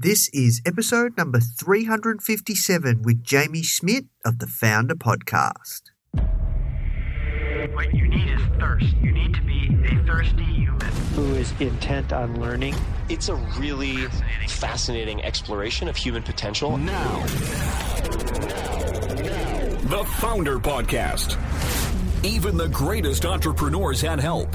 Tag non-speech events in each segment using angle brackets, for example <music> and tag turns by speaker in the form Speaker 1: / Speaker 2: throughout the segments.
Speaker 1: This is episode number 357 with Jamie Schmidt of the Foundr Podcast.
Speaker 2: What you need is thirst. You need to be a thirsty human.
Speaker 3: who is intent on learning.
Speaker 4: It's a really fascinating exploration of human potential.
Speaker 5: Now. The Foundr Podcast. Even the greatest entrepreneurs had help.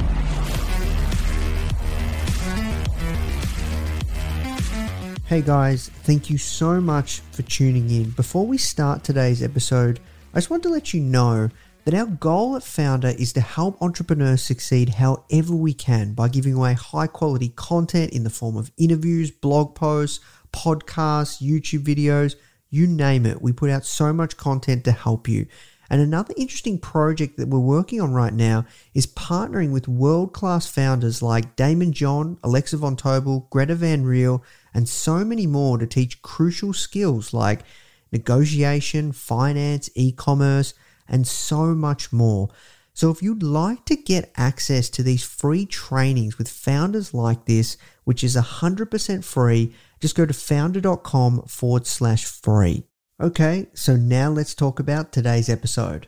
Speaker 1: Hey guys, thank you so much for tuning in. Before we start today's episode, I just want to let you know that our goal at Foundr is to help entrepreneurs succeed however we can by giving away high quality content in the form of interviews, blog posts, podcasts, YouTube videos, you name it. We put out so much content to help you. And another interesting project that we're working on right now is partnering with world class founders like Daymond John, Alexa Von Tobel, Greta Van Riel, and so many more to teach crucial skills like negotiation, finance, e commerce, and so much more. So, if you'd like to get access to these free trainings with founders like this, which is 100% free, just go to foundr.com forward slash free. Okay, so now let's talk about today's episode.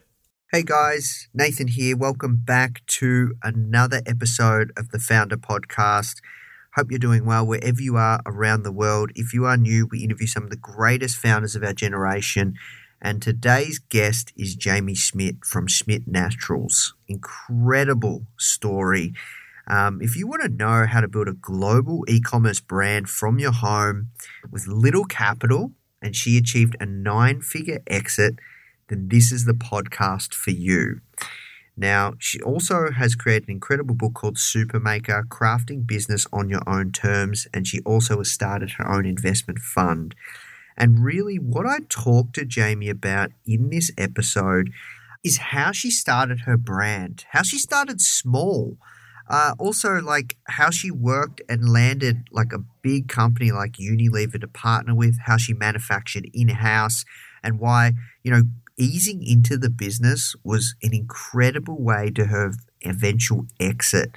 Speaker 1: Hey guys, Nathan here. Welcome back to another episode of the Foundr Podcast. Hope you're doing well wherever you are around the world. If you are new, we interview some of the greatest founders of our generation. And today's guest is Jamie Schmidt from Schmidt Naturals. Incredible story. Um, if you want to know how to build a global e commerce brand from your home with little capital, and she achieved a nine figure exit, then this is the podcast for you. Now, she also has created an incredible book called Supermaker Crafting Business on Your Own Terms, and she also has started her own investment fund. And really, what I talked to Jamie about in this episode is how she started her brand, how she started small. Uh, also, like how she worked and landed like a big company like Unilever to partner with, how she manufactured in house, and why, you know, easing into the business was an incredible way to her eventual exit.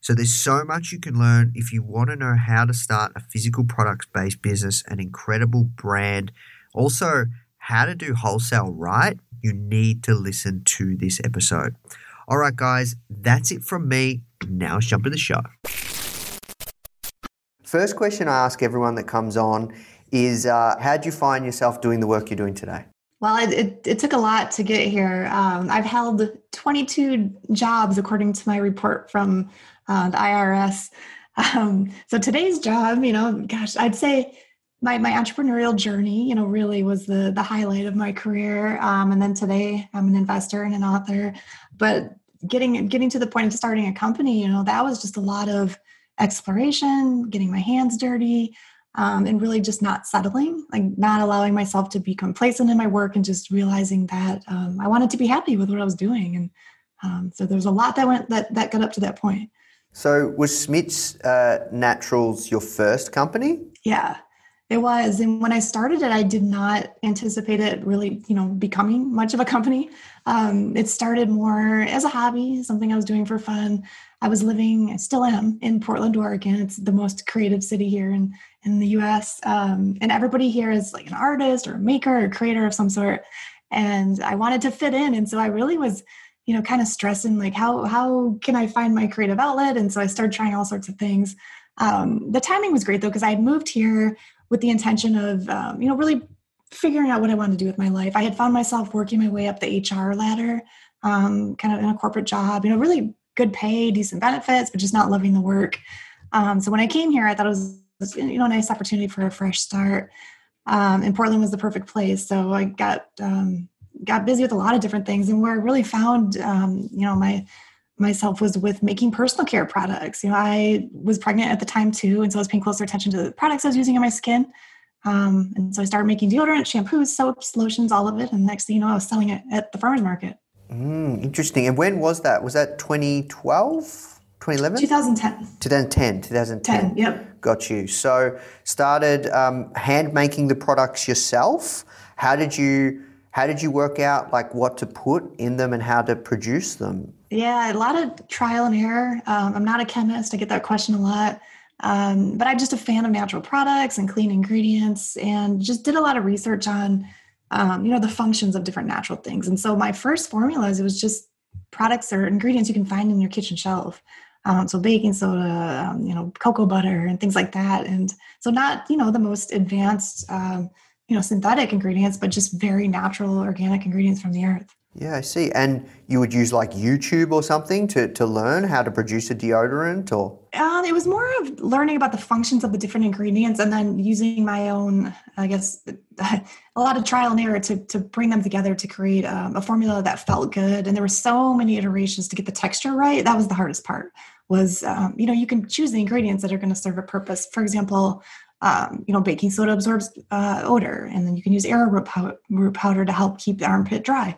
Speaker 1: So there's so much you can learn if you want to know how to start a physical products based business, an incredible brand. Also, how to do wholesale right. You need to listen to this episode. All right, guys, that's it from me. Now let's jump to the show. First question I ask everyone that comes on is uh, How'd you find yourself doing the work you're doing today?
Speaker 6: Well, it, it, it, took a lot to get here. Um, I've held 22 jobs according to my report from uh, the IRS. Um, so today's job, you know, gosh, I'd say my, my entrepreneurial journey, you know, really was the, the highlight of my career. Um, and then today I'm an investor and an author, but getting, getting to the point of starting a company, you know, that was just a lot of exploration, getting my hands dirty, um, and really just not settling, like not allowing myself to be complacent in my work and just realizing that um, I wanted to be happy with what I was doing. And um, so there's a lot that went that that got up to that point.
Speaker 1: So was Schmidt's uh, Naturals your first company?
Speaker 6: Yeah, it was. And when I started it, I did not anticipate it really, you know, becoming much of a company. Um, it started more as a hobby, something I was doing for fun. I was living, I still am, in Portland, Oregon. It's the most creative city here in, in the US. Um, and everybody here is like an artist or a maker or creator of some sort. And I wanted to fit in. And so I really was, you know, kind of stressing like how how can I find my creative outlet? And so I started trying all sorts of things. Um, the timing was great though, because I had moved here with the intention of, um, you know, really figuring out what I wanted to do with my life. I had found myself working my way up the HR ladder, um, kind of in a corporate job, you know, really good pay, decent benefits, but just not loving the work. Um, so when I came here, I thought it was, you know, a nice opportunity for a fresh start. Um, and Portland was the perfect place. So I got um, got busy with a lot of different things, and where I really found, um, you know, my myself was with making personal care products. You know, I was pregnant at the time too, and so I was paying closer attention to the products I was using on my skin. Um, and so I started making deodorant, shampoos, soaps, lotions, all of it. And next thing you know, I was selling it at the farmers market.
Speaker 1: Mm, interesting. And when was that? Was that 2012? 2011?
Speaker 6: 2010.
Speaker 1: 2010. 2010.
Speaker 6: 10, yep.
Speaker 1: Got you. So started um, hand making the products yourself. How did you how did you work out like what to put in them and how to produce them?
Speaker 6: Yeah, a lot of trial and error. Um, I'm not a chemist. I get that question a lot. Um, but I'm just a fan of natural products and clean ingredients and just did a lot of research on, um, you know, the functions of different natural things. And so my first formulas, it was just products or ingredients you can find in your kitchen shelf. Um, so baking soda, um, you know, cocoa butter and things like that. And so not, you know, the most advanced, um, you know, synthetic ingredients, but just very natural organic ingredients from the earth.
Speaker 1: Yeah, I see. And you would use like YouTube or something to, to learn how to produce a deodorant or?
Speaker 6: Um, it was more of learning about the functions of the different ingredients and then using my own, I guess, <laughs> a lot of trial and error to, to bring them together to create um, a formula that felt good. And there were so many iterations to get the texture right. That was the hardest part was, um, you know, you can choose the ingredients that are going to serve a purpose. For example, um, you know, baking soda absorbs uh, odor, and then you can use arrowroot powder to help keep the armpit dry.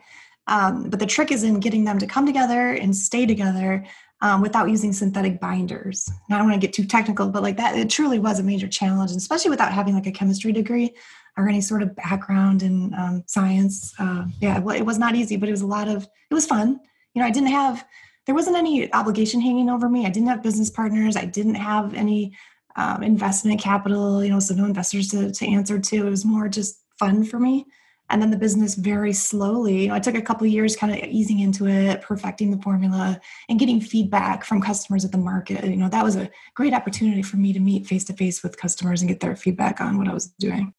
Speaker 6: Um, but the trick is in getting them to come together and stay together um, without using synthetic binders. And I don't want to get too technical, but like that, it truly was a major challenge, especially without having like a chemistry degree or any sort of background in um, science. Uh, yeah, well, it was not easy, but it was a lot of, it was fun. You know, I didn't have, there wasn't any obligation hanging over me. I didn't have business partners. I didn't have any um, investment capital, you know, so no investors to, to answer to. It was more just fun for me and then the business very slowly you know i took a couple years kind of easing into it perfecting the formula and getting feedback from customers at the market. You know that was a great opportunity for me to meet face to face with customers and get their feedback on what i was doing.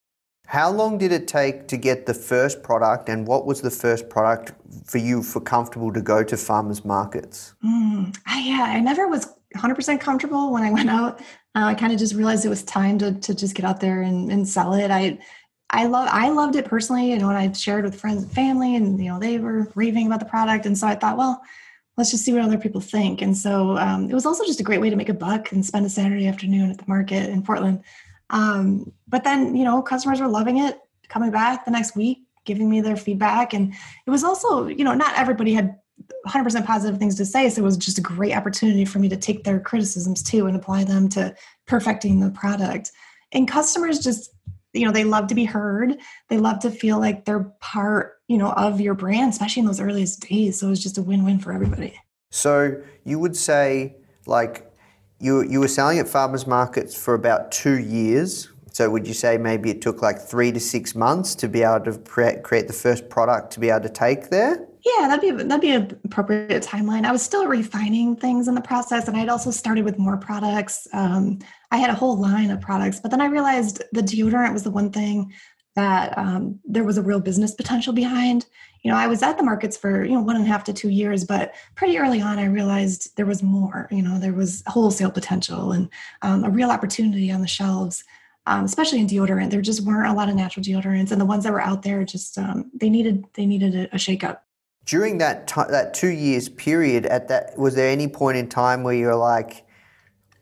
Speaker 1: How long did it take to get the first product and what was the first product for you for comfortable to go to farmers markets?
Speaker 6: Mm, I, yeah i never was 100% comfortable when i went out. Uh, i kind of just realized it was time to, to just get out there and, and sell it. I I love I loved it personally, and when I shared with friends and family, and you know they were raving about the product, and so I thought, well, let's just see what other people think. And so um, it was also just a great way to make a buck and spend a Saturday afternoon at the market in Portland. Um, but then you know customers were loving it, coming back the next week, giving me their feedback, and it was also you know not everybody had 100% positive things to say. So it was just a great opportunity for me to take their criticisms too and apply them to perfecting the product. And customers just you know they love to be heard. They love to feel like they're part you know of your brand especially in those earliest days. So it was just a win-win for everybody.
Speaker 1: So you would say like you you were selling at farmers markets for about two years. So would you say maybe it took like three to six months to be able to create the first product to be able to take there?
Speaker 6: Yeah, that'd be that'd be an appropriate timeline. I was still refining things in the process, and I'd also started with more products. Um, I had a whole line of products, but then I realized the deodorant was the one thing that um, there was a real business potential behind. You know, I was at the markets for you know one and a half to two years, but pretty early on, I realized there was more. You know, there was wholesale potential and um, a real opportunity on the shelves. Um, especially in deodorant, there just weren't a lot of natural deodorants, and the ones that were out there just um, they needed they needed a, a shakeup
Speaker 1: during that t- that two years period, at that was there any point in time where you're like,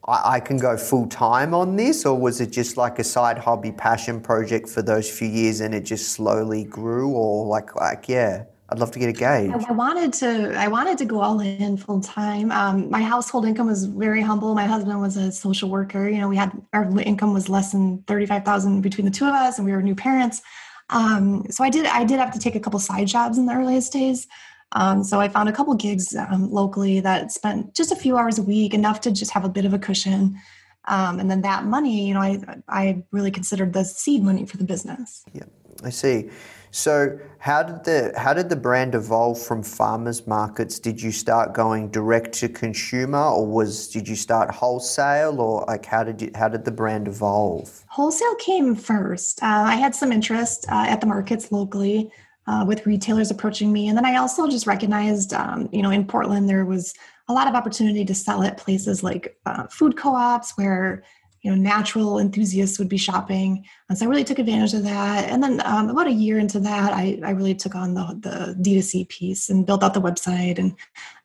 Speaker 1: I, I can go full time on this, or was it just like a side hobby passion project for those few years, and it just slowly grew, or like like yeah. I'd love to get a gauge.
Speaker 6: I wanted to. I wanted to go all in full time. Um, my household income was very humble. My husband was a social worker. You know, we had our income was less than thirty five thousand between the two of us, and we were new parents. Um, so I did I did have to take a couple side jobs in the earliest days. Um, so I found a couple gigs um, locally that spent just a few hours a week, enough to just have a bit of a cushion. Um, and then that money, you know, I I really considered the seed money for the business.
Speaker 1: Yeah, I see. So how did the how did the brand evolve from farmers markets? Did you start going direct to consumer, or was did you start wholesale, or like how did you how did the brand evolve?
Speaker 6: Wholesale came first. Uh, I had some interest uh, at the markets locally uh, with retailers approaching me, and then I also just recognized, um, you know, in Portland there was a lot of opportunity to sell at places like uh, food co-ops where you know natural enthusiasts would be shopping. And so i really took advantage of that. And then um, about a year into that I, I really took on the, the d2c piece and built out the website. And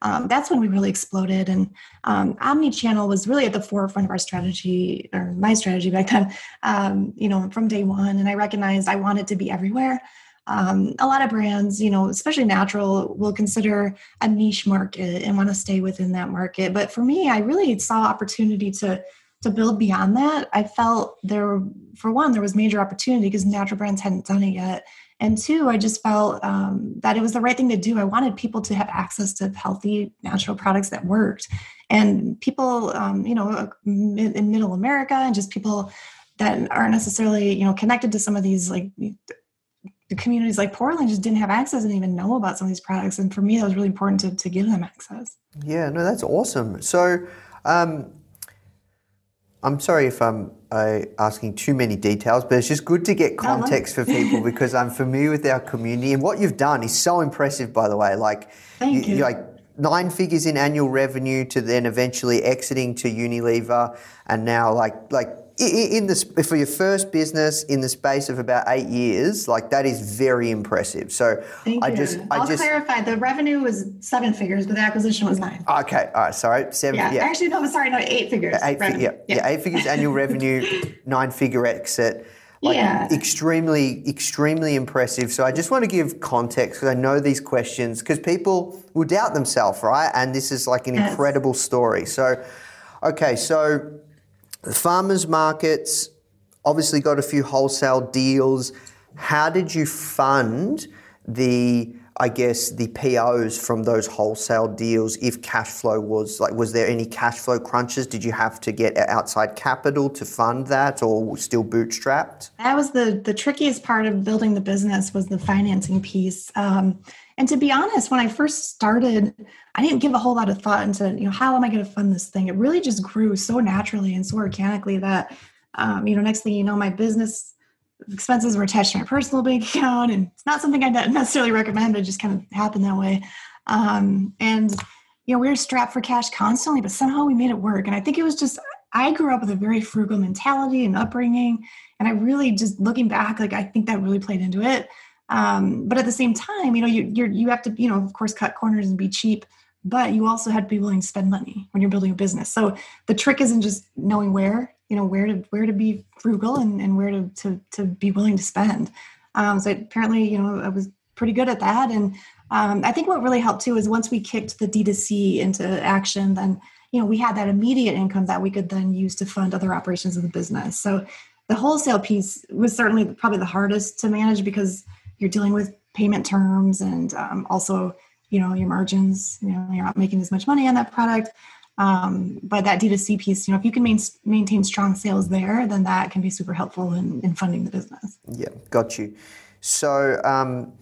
Speaker 6: um, that's when we really exploded. And um, omni-channel was really at the forefront of our strategy or my strategy back then um, you know from day one. And i recognized i wanted to be everywhere um, a lot of brands, you know, especially natural, will consider a niche market and want to stay within that market. But for me, I really saw opportunity to to build beyond that. I felt there, for one, there was major opportunity because natural brands hadn't done it yet, and two, I just felt um, that it was the right thing to do. I wanted people to have access to healthy natural products that worked, and people, um, you know, in Middle America, and just people that aren't necessarily, you know, connected to some of these like the communities like Portland just didn't have access and even know about some of these products. And for me, that was really important to, to give them access.
Speaker 1: Yeah, no, that's awesome. So, um, I'm sorry if I'm uh, asking too many details, but it's just good to get context for people <laughs> because I'm familiar with our community and what you've done is so impressive. By the way, like
Speaker 6: Thank you,
Speaker 1: you. like nine figures in annual revenue to then eventually exiting to Unilever, and now like like in this for your first business in the space of about eight years, like that is very impressive. So
Speaker 6: Thank
Speaker 1: I
Speaker 6: you.
Speaker 1: just
Speaker 6: I'll
Speaker 1: I just
Speaker 6: clarify the revenue was seven figures, but the acquisition was nine.
Speaker 1: okay, all right, sorry, seven,
Speaker 6: Yeah,
Speaker 1: yeah,
Speaker 6: actually no, sorry, no, eight figures.
Speaker 1: eight, fi-
Speaker 6: revenue.
Speaker 1: yeah, yeah, eight figures annual revenue, <laughs> nine figure exit. Like
Speaker 6: Yeah.
Speaker 1: extremely, extremely impressive. So I just want to give context because I know these questions because people will doubt themselves, right? And this is like an
Speaker 6: Yes.
Speaker 1: incredible story. So, okay, so the farmers markets obviously got a few wholesale deals. How did you fund the, I guess, the POs from those wholesale deals if cash flow was like, was there any cash flow crunches? Did you have to get outside capital to fund that or still bootstrapped?
Speaker 6: That was the the trickiest part of building the business was the financing piece. Um, and to be honest, when I first started, I didn't give a whole lot of thought into you know how am I going to fund this thing. It really just grew so naturally and so organically that um, you know next thing you know, my business expenses were attached to my personal bank account, and it's not something I necessarily recommend. It just kind of happened that way. Um, and you know we were strapped for cash constantly, but somehow we made it work. And I think it was just I grew up with a very frugal mentality and upbringing, and I really just looking back, like I think that really played into it. Um, but at the same time, you know, you you're, you have to, you know, of course, cut corners and be cheap, but you also have to be willing to spend money when you're building a business. So the trick isn't just knowing where, you know, where to where to be frugal and, and where to, to to be willing to spend. Um, so apparently, you know, I was pretty good at that, and um, I think what really helped too is once we kicked the D2C into action, then you know we had that immediate income that we could then use to fund other operations of the business. So the wholesale piece was certainly probably the hardest to manage because you're dealing with payment terms and um, also you know your margins you know you're not making as much money on that product um, but that d2c piece you know if you can main, maintain strong sales there then that can be super helpful in, in funding the business
Speaker 1: Yeah, got you. So, um,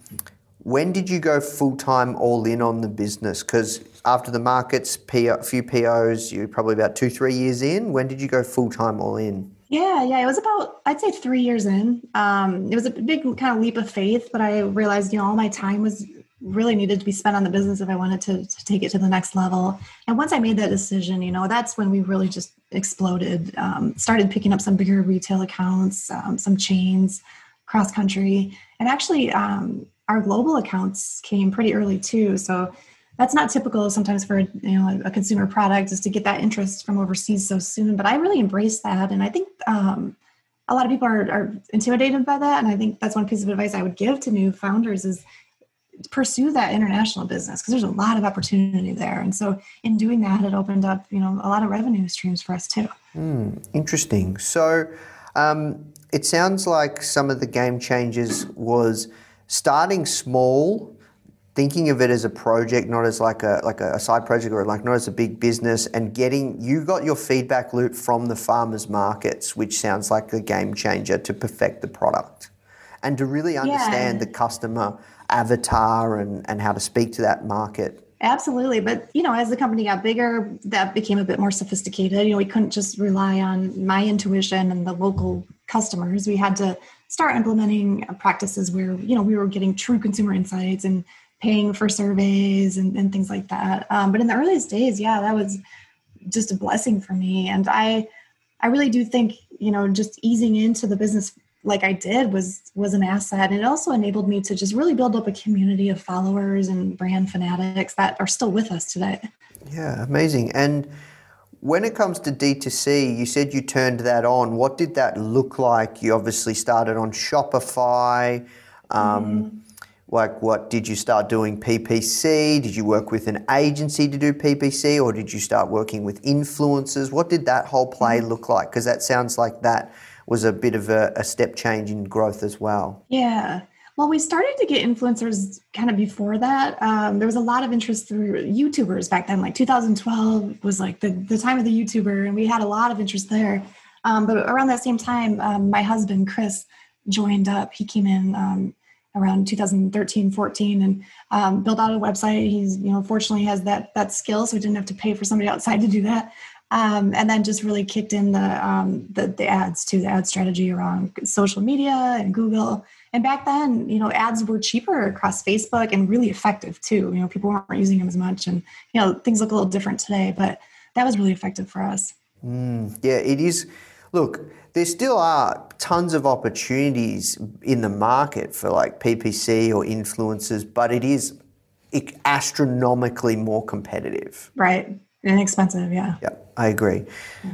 Speaker 1: when did you go full time all in on the business? Because after the markets, PO, few POs, you're probably about two, three years in. When did you go full time all in?
Speaker 6: yeah yeah it was about i'd say three years in um, it was a big kind of leap of faith but i realized you know all my time was really needed to be spent on the business if i wanted to, to take it to the next level. And once i made that decision you know that's when we really just exploded um, started picking up some bigger retail accounts um, some chains cross country and actually um, our global accounts came pretty early too. So that's not typical sometimes for you know a consumer product is to get that interest from overseas so soon. But i really embrace that. And i think um, a lot of people are, are intimidated by that. And i think that's one piece of advice i would give to new founders is pursue that international business because there's a lot of opportunity there. And so in doing that it opened up you know a lot of revenue streams for us too.
Speaker 1: Interesting. So, um, it sounds like some of the game changes was starting small, thinking of it as a project, not as like a like a side project or like not as a big business, and getting you got your feedback loop from the farmers markets, which sounds like a game changer to perfect the product and to really understand the customer avatar and, and how to speak to that market.
Speaker 6: Absolutely. But, you know, as the company got bigger, that became a bit more sophisticated. You know, we couldn't just rely on my intuition and the local customers. We had to start implementing practices where, you know, we were getting true consumer insights and paying for surveys and, and things like that. Um, but in the earliest days, yeah, that was just a blessing for me. And I, I really do think, you know, just easing into the business like I did was was an asset. And it also enabled me to just really build up a community of followers and brand fanatics that are still with us today.
Speaker 1: Yeah, amazing. And when it comes to D2C, you said you turned that on. What did that look like? You obviously started on Shopify. Um, Like, what did you start doing PPC? Did you work with an agency to do PPC, or did you start working with influencers? What did that whole play look like? Because that sounds like that was a bit of a, a step change in growth as well.
Speaker 6: Yeah. Well, we started to get influencers kind of before that. Um, there was a lot of interest through YouTubers back then. Like 2012 was like the, the time of the YouTuber, and we had a lot of interest there. Um, but around that same time, um, my husband, Chris, joined up. He came in um, around 2013, 14 and um, built out a website. He's, you know, fortunately has that, that skill, so we didn't have to pay for somebody outside to do that. Um, and then just really kicked in the, um, the, the ads to the ad strategy around social media and Google. And back then, you know, ads were cheaper across Facebook and really effective too. You know, people weren't using them as much, and you know, things look a little different today, but that was really effective for us.
Speaker 1: Mm, yeah, it is. Look, there still are tons of opportunities in the market for like PPC or influencers, but it is astronomically more competitive.
Speaker 6: Right. Inexpensive, yeah.
Speaker 1: Yeah, I agree.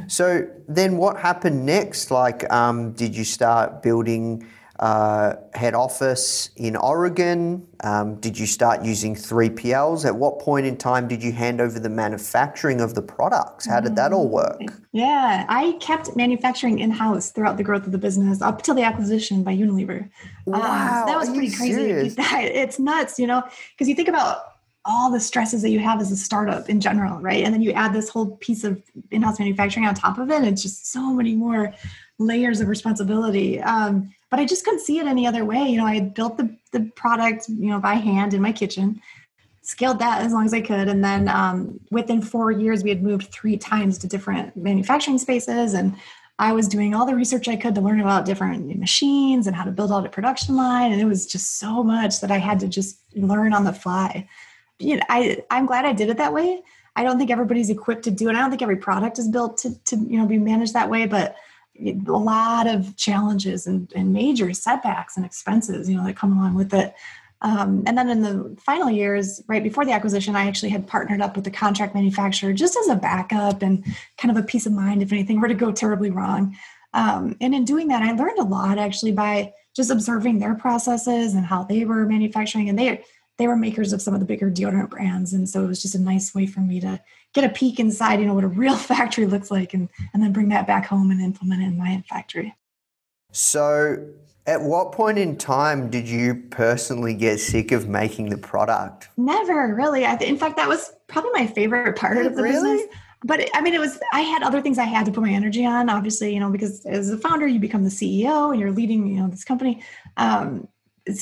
Speaker 1: So then what happened next? Like, um, did you start building uh, head office in Oregon? Um, did you start using 3PLs? At what point in time did you hand over the manufacturing of the products? How did that all work?
Speaker 6: Yeah, I kept manufacturing in house throughout the growth of the business up till the acquisition by Unilever.
Speaker 1: Wow,
Speaker 6: um, that was pretty crazy.
Speaker 1: serious? <laughs>
Speaker 6: It's nuts, you know, because you think about all the stresses that you have as a startup in general, right? And then you add this whole piece of in-house manufacturing on top of it. It's just so many more layers of responsibility. Um, but I just couldn't see it any other way. You know, I had built the, the product, you know, by hand in my kitchen, scaled that as long as I could. And then um, within four years, we had moved three times to different manufacturing spaces. And I was doing all the research I could to learn about different machines and how to build out a production line. And it was just so much that I had to just learn on the fly. You know, I, I'm glad I did it that way. I don't think everybody's equipped to do it. I don't think every product is built to, to you know, be managed that way, but a lot of challenges and, and major setbacks and expenses, you know, that come along with it. Um, and then in the final years, right before the acquisition, I actually had partnered up with the contract manufacturer just as a backup and kind of a peace of mind if anything were to go terribly wrong. Um, and in doing that, I learned a lot actually by just observing their processes and how they were manufacturing. And they they were makers of some of the bigger deodorant brands, and so it was just a nice way for me to get a peek inside, you know, what a real <laughs> factory looks like, and and then bring that back home and implement it in my factory.
Speaker 1: So, at what point in time did you personally get sick of making the product?
Speaker 6: Never really. I, in fact, that was probably my favorite part of the
Speaker 1: Really?
Speaker 6: business. But I mean, it was. I had other things I had to put my energy on. Obviously, you know, because as a founder, you become the CEO and you're leading, you know, this company. Um,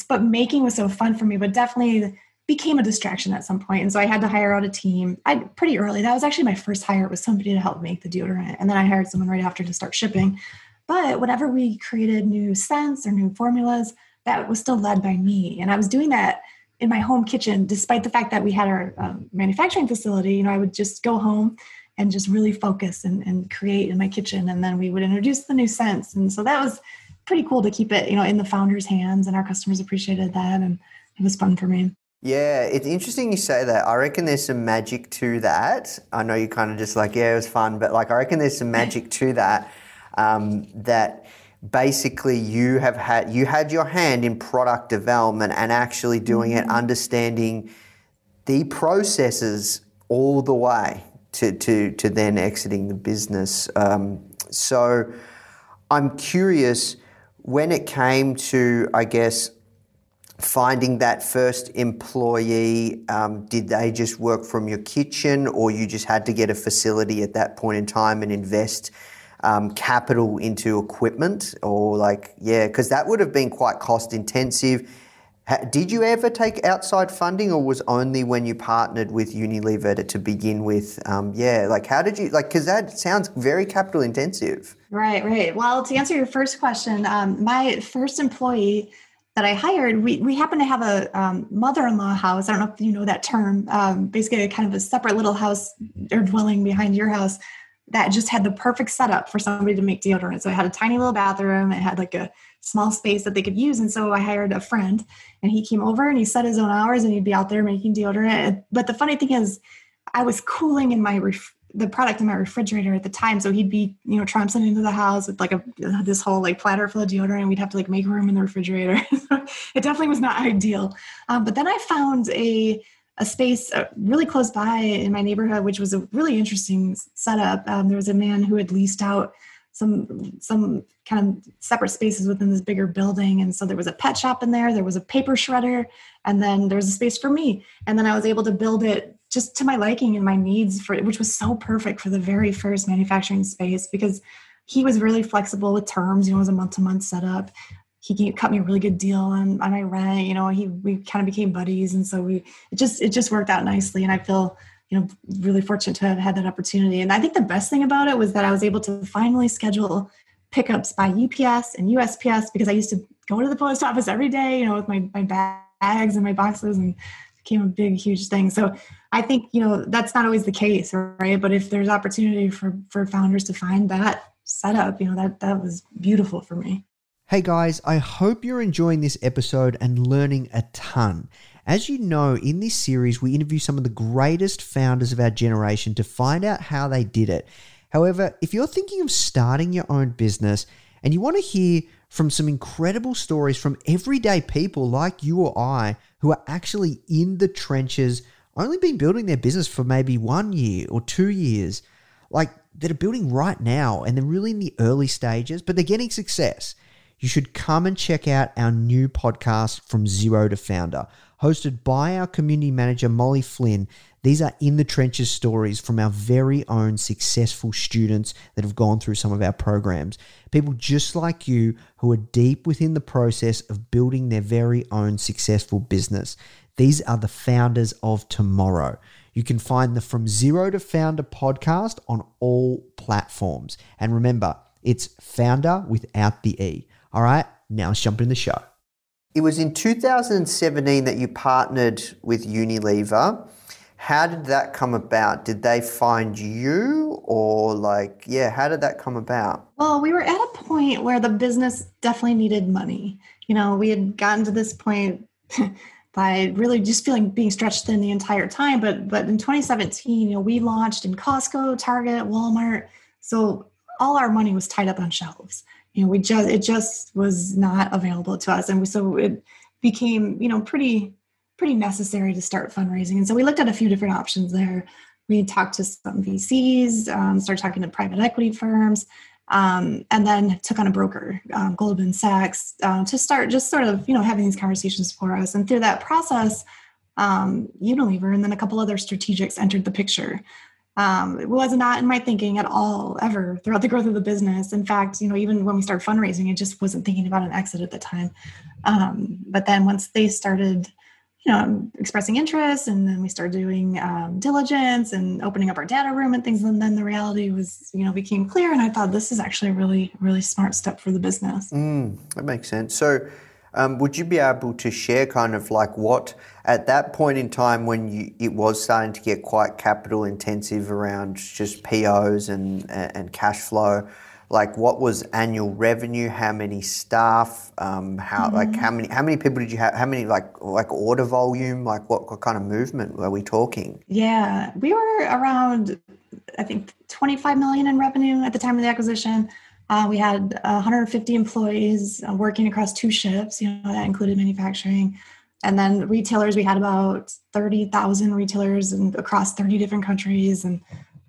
Speaker 6: but making was so fun for me. But definitely became a distraction at some point, and so I had to hire out a team. I pretty early. That was actually my first hire. Was somebody to help make the deodorant, and then I hired someone right after to start shipping. But whenever we created new scents or new formulas, that was still led by me, and I was doing that in my home kitchen, despite the fact that we had our um, manufacturing facility. You know, I would just go home and just really focus and, and create in my kitchen, and then we would introduce the new scents, and so that was pretty cool to keep it, you know, in the founder's hands, and our customers appreciated that, and it was fun for me.
Speaker 1: Yeah, it's interesting you say that. I reckon there's some magic to that. I know you kind of just like, yeah, it was fun, but like, I reckon there's some magic to that. Um, that basically you have had you had your hand in product development and actually doing it, understanding the processes all the way to to to then exiting the business. Um, so I'm curious when it came to, I guess, finding that first employee, um, did they just work from your kitchen or you just had to get a facility at that point in time and invest um, capital into equipment? Or, like, yeah, because that would have been quite cost intensive. Did you ever take outside funding, or was only when you partnered with Unilever to, begin with? Um, yeah, like how did you like? Because that sounds very capital intensive.
Speaker 6: Right, right. Well, to answer your first question, um, my first employee that I hired, we, we happen to have a um, mother-in-law house. I don't know if you know that term. Um, basically, a kind of a separate little house or dwelling behind your house that just had the perfect setup for somebody to make deodorant. So it had a tiny little bathroom. It had like a small space that they could use. And so I hired a friend, and he came over and he set his own hours, and he'd be out there making deodorant. But the funny thing is, I was cooling in my ref- the product in my refrigerator at the time. So he'd be, you know, trouncing into the house with like a this whole like platter full of deodorant. We'd have to like make room in the refrigerator. <laughs> it definitely was not <laughs> ideal. Um, but then I found a a space uh, really close by in my neighborhood, which was a really interesting setup. Um, there was a man who had leased out some some kind of separate spaces within this bigger building. And so there was a pet shop in there there was a paper shredder and then there was a space for me. And then i was able to build it just to my liking and my needs for which was so perfect for the very first manufacturing space because he was really flexible with terms you know it was a month to month setup he cut me a really good deal on, on my rent you know he we kind of became buddies and so we it just it just worked out nicely and i feel you know really fortunate to have had that opportunity. And i think the best thing about it was that i was able to finally schedule pickups by ups and usps because i used to go to the post office every day you know with my, my bags and my boxes and became a big huge thing. So i think you know that's not always the case right? But if there's opportunity for for founders to find that setup you know that that was beautiful for me
Speaker 1: Hey guys, I hope you're enjoying this episode and learning a ton. As you know, in this series, we interview some of the greatest founders of our generation to find out how they did it. However, if you're thinking of starting your own business and you want to hear from some incredible stories from everyday people like you or I who are actually in the trenches, only been building their business for maybe one year or two years, like that are building right now and they're really in the early stages, but they're getting success you should come and check out our new podcast, From Zero to Foundr, hosted by our community manager, Molly Flynn. These are in the trenches stories from our very own successful students that have gone through some of our programs. People just like you who are deep within the process of building their very own successful business. These are the founders of tomorrow. You can find the From Zero to Foundr podcast on all platforms. And remember, it's founder without the E. All right, now let's jump in the show. It was in 2017 that you partnered with Unilever. How did that come about? Did they find you or like, yeah, how did that come about?
Speaker 6: Well, we were at a point where the business definitely needed money. You know, we had gotten to this point <laughs> by really just feeling being stretched thin the entire time. But but in 2017, you know, we launched in Costco, Target, Walmart. So all our money was tied up on shelves you know we just it just was not available to us. And we, so it became you know pretty pretty necessary to start fundraising. And so we looked at a few different options there. We talked to some vcs um, started talking to private equity firms um, and then took on a broker um, goldman sachs uh, to start just sort of you know having these conversations for us. And through that process um, unilever and then a couple other strategics entered the picture um, it was not in my thinking at all ever throughout the growth of the business. In fact, you know, even when we started fundraising, I just wasn't thinking about an exit at the time. Um, but then once they started, you know, expressing interest, and then we started doing um, diligence and opening up our data room and things, and then the reality was, you know, became clear. And I thought this is actually a really, really smart step for the business.
Speaker 1: Mm, that makes sense. So um, would you be able to share kind of like what at that point in time when you, it was starting to get quite capital intensive around just POs and and cash flow? Like what was annual revenue? How many staff? Um, how mm-hmm. like how many how many people did you have? How many like like order volume? Like what, what kind of movement were we talking?
Speaker 6: Yeah, we were around I think 25 million in revenue at the time of the acquisition. Uh, we had 150 employees uh, working across two shifts. You know that included manufacturing, and then retailers. We had about 30,000 retailers and across 30 different countries, and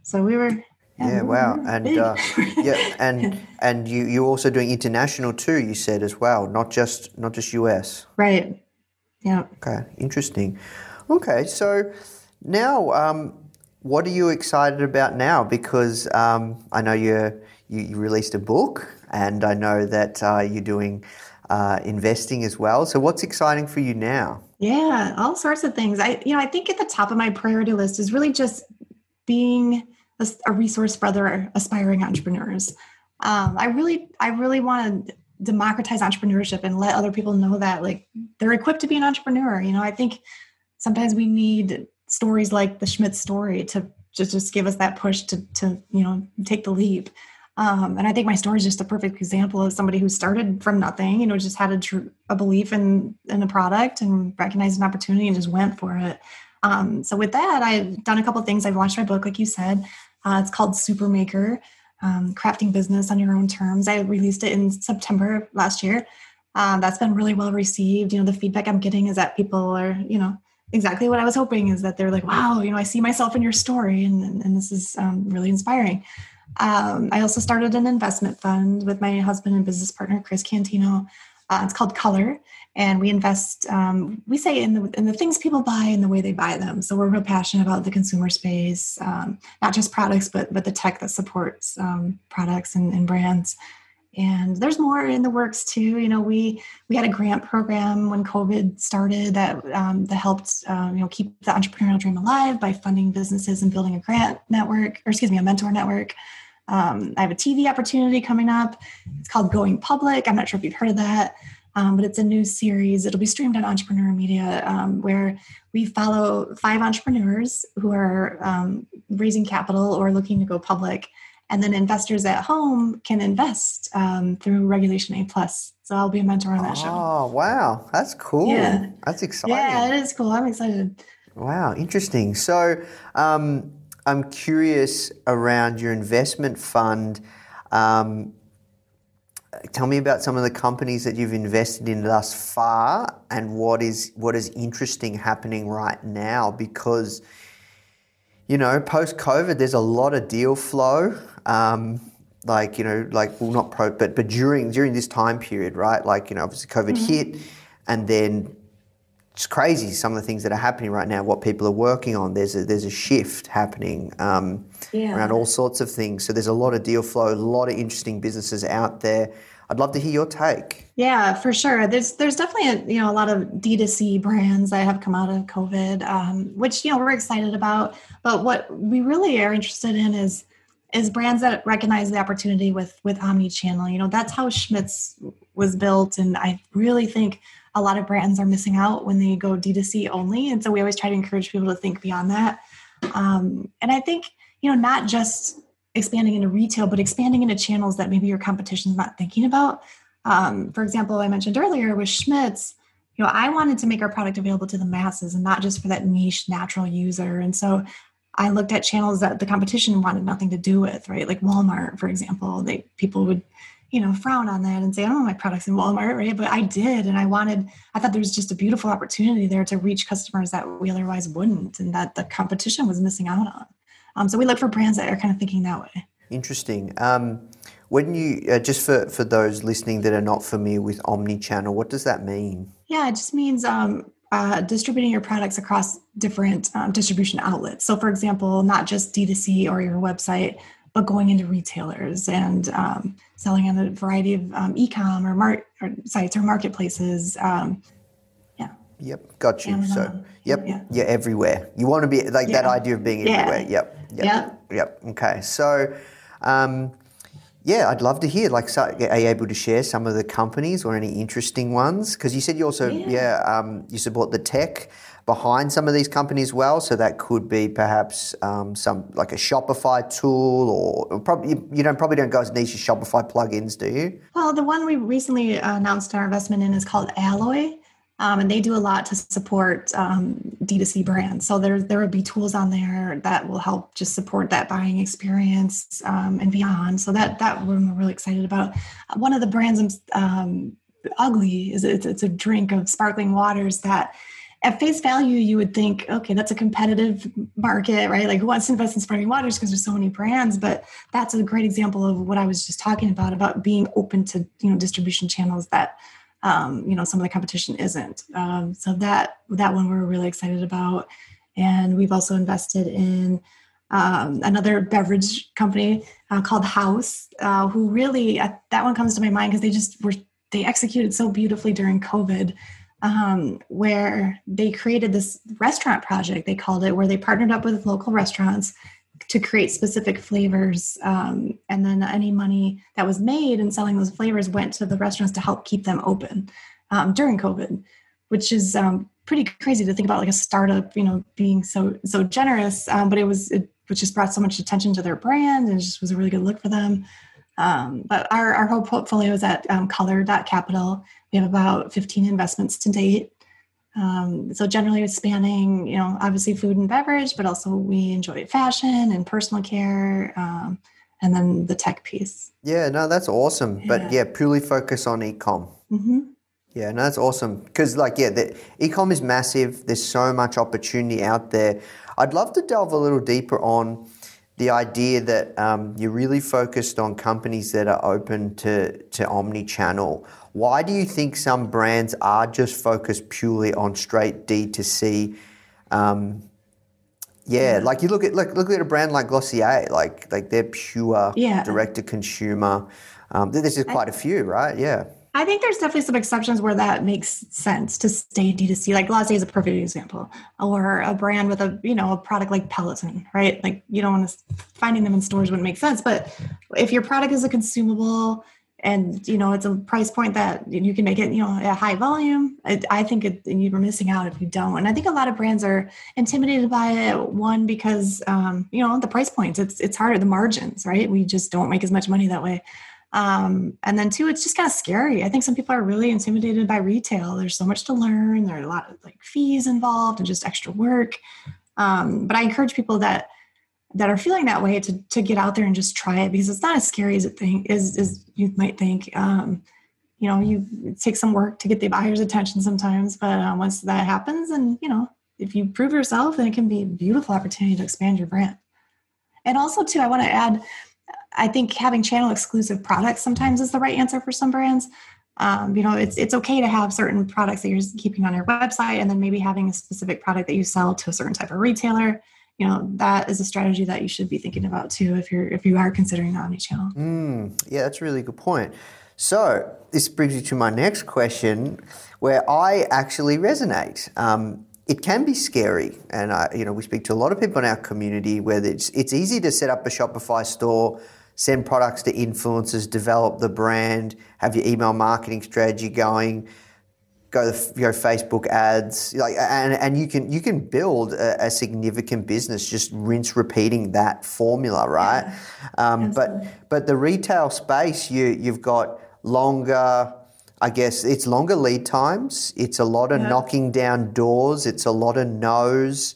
Speaker 6: so we were.
Speaker 1: Yeah, yeah wow, and uh, yeah, <laughs> and and you you also doing international too. You said as well, not just not just US.
Speaker 6: Right. Yeah.
Speaker 1: Okay. Interesting. Okay, so now, um, what are you excited about now? Because um, I know you're you, you released a book, and I know that uh, you're doing uh, investing as well. So, what's exciting for you now?
Speaker 6: Yeah, all sorts of things. I, you know, I think at the top of my priority list is really just being a, a resource for other aspiring entrepreneurs. Um, I really, I really want to democratize entrepreneurship and let other people know that like they're equipped to be an entrepreneur. You know, I think sometimes we need stories like the Schmidt story to just just give us that push to to you know take the leap. Um, and I think my story is just a perfect example of somebody who started from nothing, you know, just had a, tr- a belief in in a product and recognized an opportunity and just went for it. Um, so with that, I've done a couple things. I've launched my book, like you said. Uh, it's called Supermaker, um, crafting business on your own terms. I released it in September last year. Um, that's been really well received. You know, the feedback I'm getting is that people are, you know, exactly what I was hoping is that they're like, wow, you know, I see myself in your story, and and, and this is um, really inspiring. Um, I also started an investment fund with my husband and business partner Chris Cantino. Uh, it's called Color, and we invest. Um, we say in the in the things people buy and the way they buy them. So we're real passionate about the consumer space, um, not just products, but but the tech that supports um, products and, and brands and there's more in the works too you know we we had a grant program when covid started that um, that helped um, you know keep the entrepreneurial dream alive by funding businesses and building a grant network or excuse me a mentor network. Um, i have a tv opportunity coming up. It's called going public. I'm not sure if you've heard of that um, but it's a new series. It'll be streamed on entrepreneur media um, where we follow five entrepreneurs who are um, raising capital or looking to go public and then investors at home can invest um, through regulation a plus. So i'll be a mentor on that
Speaker 1: oh,
Speaker 6: show.
Speaker 1: Oh wow. That's cool.
Speaker 6: Yeah.
Speaker 1: That's exciting.
Speaker 6: yeah it is cool. I'm excited.
Speaker 1: Wow. Interesting. So um, i'm curious around your investment fund. Um, tell me about some of the companies that you've invested in thus far and what is what is interesting happening right now because you know, post COVID, there's a lot of deal flow. Um, like you know, like well, not pro, but but during during this time period, right? Like you know, obviously COVID mm-hmm. hit, and then it's crazy some of the things that are happening right now. What people are working on, there's a there's a shift happening um, yeah. around all sorts of things. So there's a lot of deal flow, a lot of interesting businesses out there. I'd love to hear your take.
Speaker 6: Yeah, for sure. There's there's definitely a, you know a lot of D2C brands that have come out of COVID, um, which you know we're excited about. But what we really are interested in is is brands that recognize the opportunity with with omni-channel. You know, that's how Schmidt's was built, and I really think a lot of brands are missing out when they go D2C only. And so we always try to encourage people to think beyond that. Um, and I think you know not just expanding into retail, but expanding into channels that maybe your competition is not thinking about. Um, for example, I mentioned earlier with Schmidt's, you know, I wanted to make our product available to the masses and not just for that niche natural user. And so I looked at channels that the competition wanted nothing to do with, right? Like Walmart, for example, they people would, you know, frown on that and say, I don't want my products in Walmart, right? But I did. And I wanted, I thought there was just a beautiful opportunity there to reach customers that we otherwise wouldn't and that the competition was missing out on. Um, so we look for brands that are kind of thinking that way.
Speaker 1: Interesting. Um, when you uh, just for for those listening that are not familiar with omni-channel, what does that mean?
Speaker 6: Yeah, it just means um, uh, distributing your products across different um, distribution outlets. So, for example, not just D2C or your website, but going into retailers and um, selling on a variety of um, e-com or, mar- or sites or marketplaces. Um, yeah.
Speaker 1: Yep, got you. Amazon. So, yep, yeah. you're everywhere. You want to be like yeah. that idea of being everywhere. Yeah. Yep, yep, yep, yep. Okay, so, um, yeah, I'd love to hear. Like, so, are you able to share some of the companies or any interesting ones? Because you said you also, yeah, yeah um, you support the tech behind some of these companies well. So that could be perhaps um, some like a Shopify tool, or, or probably you don't probably don't go as niche as Shopify plugins, do you?
Speaker 6: Well, the one we recently announced our investment in is called Alloy. Um, and they do a lot to support um, D2C brands. So there, there would be tools on there that will help just support that buying experience um, and beyond. So that that we're really excited about. One of the brands, um, Ugly, is it's, it's a drink of sparkling waters that at face value you would think okay that's a competitive market right like who wants to invest in sparkling waters because there's so many brands but that's a great example of what i was just talking about about being open to you know distribution channels that um, you know some of the competition isn't. Um, so that that one we're really excited about. And we've also invested in um, another beverage company uh, called Haus uh, who really uh, that one comes to my mind because they just were they executed so beautifully during covid um, where they created this restaurant project they called it where they partnered up with local restaurants to create specific flavors. Um, and then any money that was made in selling those flavors went to the restaurants to help keep them open um, during COVID, which is um, pretty crazy to think about like a startup, you know, being so, so generous. Um, but it was, it, which just brought so much attention to their brand and just was a really good look for them. Um, but our, our whole portfolio is at um, color.capital. We have about 15 investments to date. Um, so generally it's spanning, you know, obviously food and beverage, but also we enjoy fashion and personal care, um, and then the tech piece.
Speaker 1: Yeah, no, that's awesome. But
Speaker 6: Yeah.
Speaker 1: yeah, purely focus on e-com.
Speaker 6: hmm
Speaker 1: Yeah, no, that's awesome. Because, like, yeah, the e-com is massive. There's so much opportunity out there. I'd love to delve a little deeper on the idea that um, you're really focused on companies that are open to to omni-channel. Why do you think some brands are just focused purely on straight D to C? Um, yeah, like you look at look look at a brand like Glossier, like like they're pure
Speaker 6: Yeah.
Speaker 1: direct to consumer. Um, there's just quite a few, right? Yeah.
Speaker 6: I think there's definitely some exceptions where that makes sense to stay D2C. Like Glossier is a perfect example, or a brand with a you know a product like Peloton, right? Like you don't want to finding them in stores wouldn't make sense. But if your product is a consumable and you know it's a price point that you can make it you know at high volume, I, I think it, you're missing out if you don't. And I think a lot of brands are intimidated by it. One because um, you know the price points. It's it's harder the margins, right? We just don't make as much money that way. Um, and then two, it's just kind of scary. I think some people are really intimidated by retail. There's so much to learn. There are a lot of like fees involved and just extra work. Um, but I encourage people that that are feeling that way to to get out there and just try it because it's not as scary as it think as, as you might think. Um, you know, you it takes some work to get the buyer's attention sometimes, but uh, once that happens, and you know, if you prove yourself, then it can be a beautiful opportunity to expand your brand. And also, too, I want to add I think having channel exclusive products sometimes is the right answer for some brands. Um, you know, it's it's okay to have certain products that you're keeping on your website, and then maybe having a specific product that you sell to a certain type of retailer. You know, that is a strategy that you should be thinking about too if you're if you are considering omnichannel.
Speaker 1: Mm, yeah, that's a really good point. So this brings me to my next question, where I actually resonate. Um, it can be scary, and I, you know we speak to a lot of people in our community where it's it's easy to set up a Shopify store, send products to influencers, develop the brand, have your email marketing strategy going, go go Facebook ads, like and and you can you can build a, a significant business just rinse repeating that formula, right? Um, but but the retail space, you you've got longer. I guess it's longer lead times. It's a lot of knocking down doors. It's a lot of no's.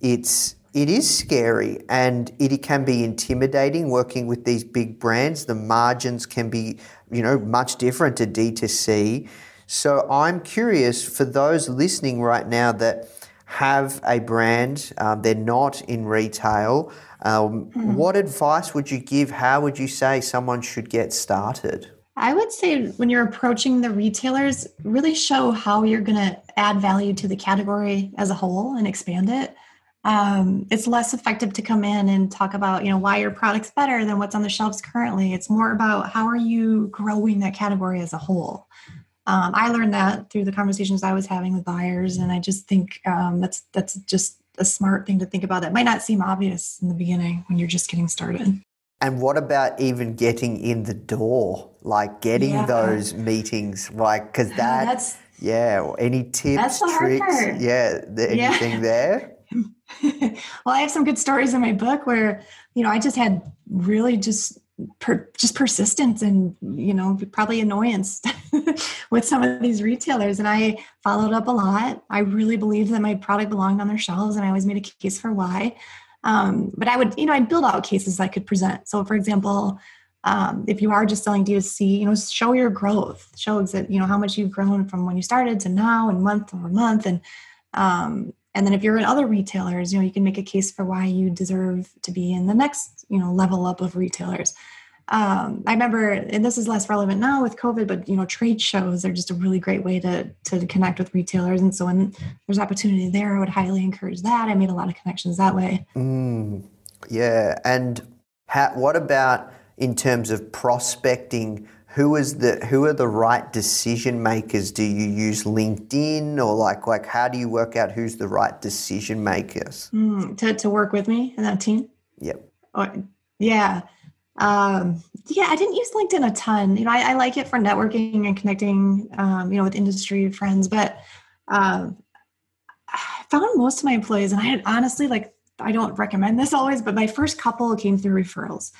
Speaker 1: It's it is scary and it can be intimidating working with these big brands. The margins can be, you know, much different to D2C. So I'm curious for those listening right now that have a brand, um, they're not in retail. Um, What advice would you give? How would you say someone should get started?
Speaker 6: I would say when you're approaching the retailers, really show how you're going to add value to the category as a whole and expand it. Um, it's less effective to come in and talk about you know why your product's better than what's on the shelves currently. It's more about how are you growing that category as a whole. Um, I learned that through the conversations I was having with buyers, and I just think um, that's that's just a smart thing to think about. That might not seem obvious in the beginning when you're just getting started.
Speaker 1: And what about even getting in the door? Like getting
Speaker 6: Yeah.
Speaker 1: those meetings, like, because <sighs> that,
Speaker 6: That's
Speaker 1: yeah, any tips,
Speaker 6: That's the hard
Speaker 1: tricks, yeah, the,
Speaker 6: Yeah.
Speaker 1: anything there? <laughs>
Speaker 6: well, I have some good stories in my book where you know I just had really just per, just persistence and you know probably annoyance <laughs> with some of these retailers, and I followed up a lot. I really believed that my product belonged on their shelves, and I always made a case for why. Um, but I would you know I'd build out cases I could present. So, for example. Um, if you are just selling D2C, you know, show your growth, show that you know how much you've grown from when you started to now, and month over month, and um, and then if you're in other retailers, you know, you can make a case for why you deserve to be in the next, you know, level up of retailers. Um, I remember, and this is less relevant now with COVID, but you know, trade shows are just a really great way to to connect with retailers. And so when there's opportunity there, I would highly encourage that. I made a lot of connections that way.
Speaker 1: Mm, yeah, and how, what about in terms of prospecting? Who is the who are the right decision makers? Do you use LinkedIn or like like how do you work out who's the right decision makers?
Speaker 6: Mm, to to work with me in that team.
Speaker 1: Yep.
Speaker 6: Yeah. Um, yeah, I didn't use LinkedIn a ton. You know, I, I like it for networking and connecting, um, you know, with industry friends, but um, I found most of my employees, and I had honestly, like, I don't recommend this always, but my first couple came through referrals.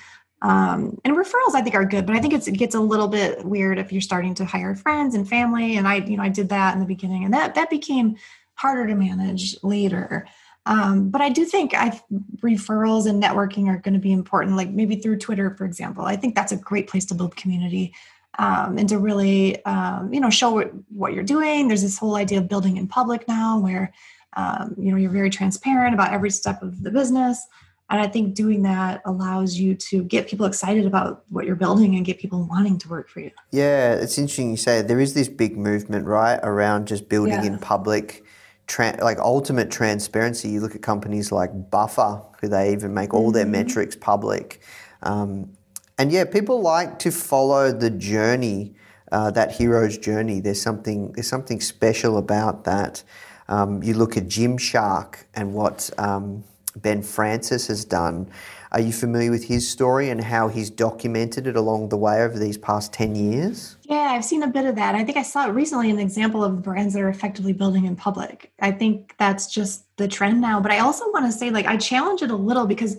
Speaker 6: Um, and referrals, I think, are good, but I think it gets a little bit weird if you're starting to hire friends and family. And I, you know, I did that in the beginning, and that that became harder to manage later. Um, but I do think I referrals and networking are going to be important, like maybe through Twitter, for example. I think that's a great place to build community um, and to really, um, you know, show what, what, you're doing. There's this whole idea of building in public now, where um, you know you're very transparent about every step of the business. And I think doing that allows you to get people excited about what you're building and get people wanting to work for you.
Speaker 1: Yeah, it's interesting you say there is this big movement, right, around just building yeah. in public tra- like ultimate transparency. You look at companies like Buffer, who they even make all mm-hmm. their metrics public. Um, and yeah, people like to follow the journey, uh, that hero's journey. There's something there's something special about that. Um, you look at Gymshark and what um, Ben Francis has done. Are you familiar with his story and how he's documented it along the way over these past 10 years?
Speaker 6: Yeah, I've seen a bit of that. I think I saw it recently an example of brands that are effectively building in public. I think that's just the trend now. But I also want to say, like, I challenge it a little because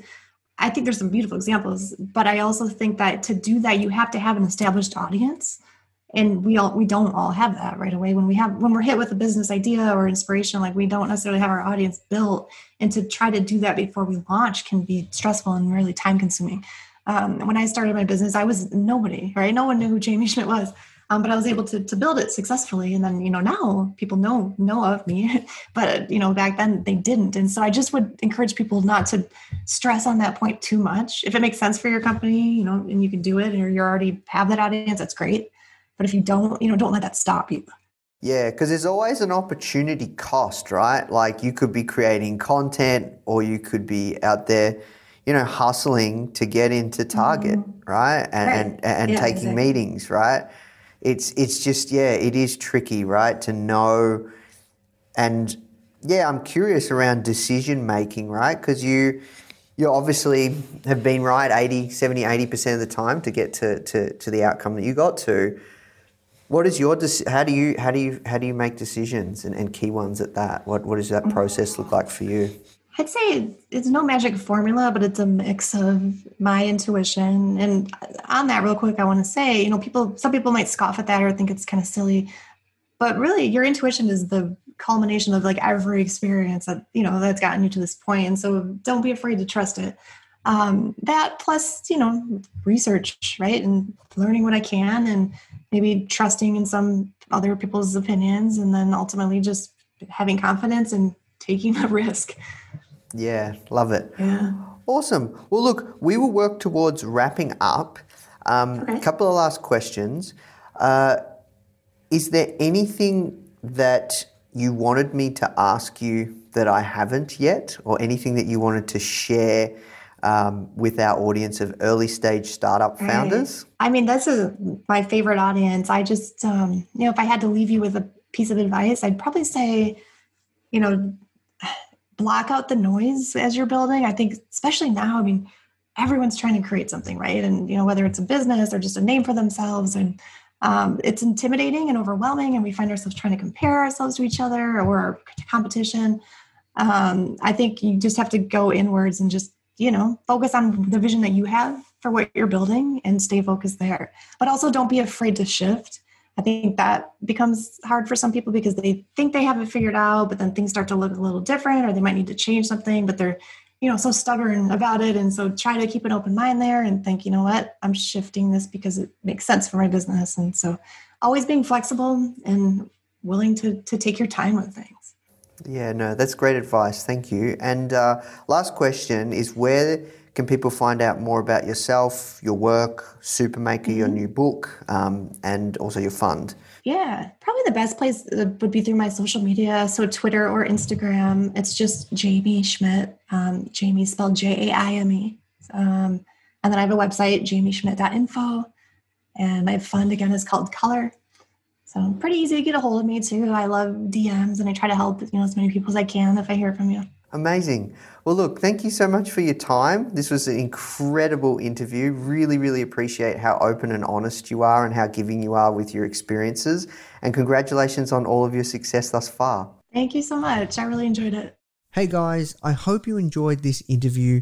Speaker 6: I think there's some beautiful examples, but I also think that to do that, you have to have an established audience and we all we don't all have that right away. When we have when we're hit with a business idea or inspiration like we don't necessarily have our audience built and to try to do that before we launch can be stressful and really time consuming um, when i started my business i was nobody right? No one knew who jaime <laughs> schmidt was. Um, but i was able to, to build it successfully and then you know now people know know of me <laughs> but you know back then they didn't. And so i just would encourage people not to stress on that point too much. If it makes sense for your company you know and you can do it or you already have that audience that's great but if you don't, you know, don't let that stop you.
Speaker 1: Yeah, because there's always an opportunity cost, right? Like you could be creating content or you could be out there, you know, hustling to get into Target, mm-hmm. right? And right. and, and yeah, taking exactly. meetings, right? It's it's just yeah, it is tricky, right? To know and yeah, I'm curious around decision making, right? Because you you obviously have been right 80, 70, 80% of the time to get to, to, to the outcome that you got to. What is your how do you how do you how do you make decisions and, and key ones at that? What what does that process look like for you?
Speaker 6: I'd say it's no magic formula, but it's a mix of my intuition. And on that, real quick, I want to say, you know, people, some people might scoff at that or think it's kind of silly, but really, your intuition is the culmination of like every experience that you know that's gotten you to this point. And so, don't be afraid to trust it. Um, that plus, you know, research, right, and learning what I can, and maybe trusting in some other people's opinions and then ultimately just having confidence and taking <laughs> the risk.
Speaker 1: Yeah, love it.
Speaker 6: Yeah.
Speaker 1: Awesome. Well, look, we will work towards wrapping up. Um, okay. A couple of last questions. Uh, is there anything that you wanted me to ask you that I haven't yet, or anything that you wanted to share um, with our audience of early stage startup founders?
Speaker 6: I mean, this is my favorite audience. I just, um, you know, if I had to leave you with a piece of advice, I'd probably say, you know, block out the noise as you're building. I think, especially now, I mean, everyone's trying to create something, right? And, you know, whether it's a business or just a name for themselves and, um, it's intimidating and overwhelming, and we find ourselves trying to compare ourselves to each other or competition. Um, I think you just have to go inwards and just you know, focus on the vision that you have for what you're building and stay focused there. But also don't be afraid to shift. I think that becomes hard for some people because they think they have it figured out, but then things start to look a little different or they might need to change something, but they're, you know, so stubborn about it. And so try to keep an open mind there and think, you know what, I'm shifting this because it makes sense for my business. And so always being flexible and willing to to take your time with things.
Speaker 1: Yeah, no, that's great advice. Thank you. And uh, last question is where can people find out more about yourself, your work, Supermaker, mm-hmm. your new book, um, and also your fund?
Speaker 6: Yeah, probably the best place uh, would be through my social media. So Twitter or Instagram. It's just Jaime Schmidt. Um, Jaime spelled J A I M E. Um, and then I have a website, jaimeschmidt.info. And my fund again is called Color. So pretty easy to get a hold of me too. I love DMs and I try to help you know as many people as I can if I hear from you.
Speaker 1: Amazing. Well, look, thank you so much for your time. This was an incredible interview. Really, really appreciate how open and honest you are and how giving you are with your experiences. And congratulations on all of your success thus far.
Speaker 6: Thank you so much. I really enjoyed it.
Speaker 1: Hey guys, I hope you enjoyed this interview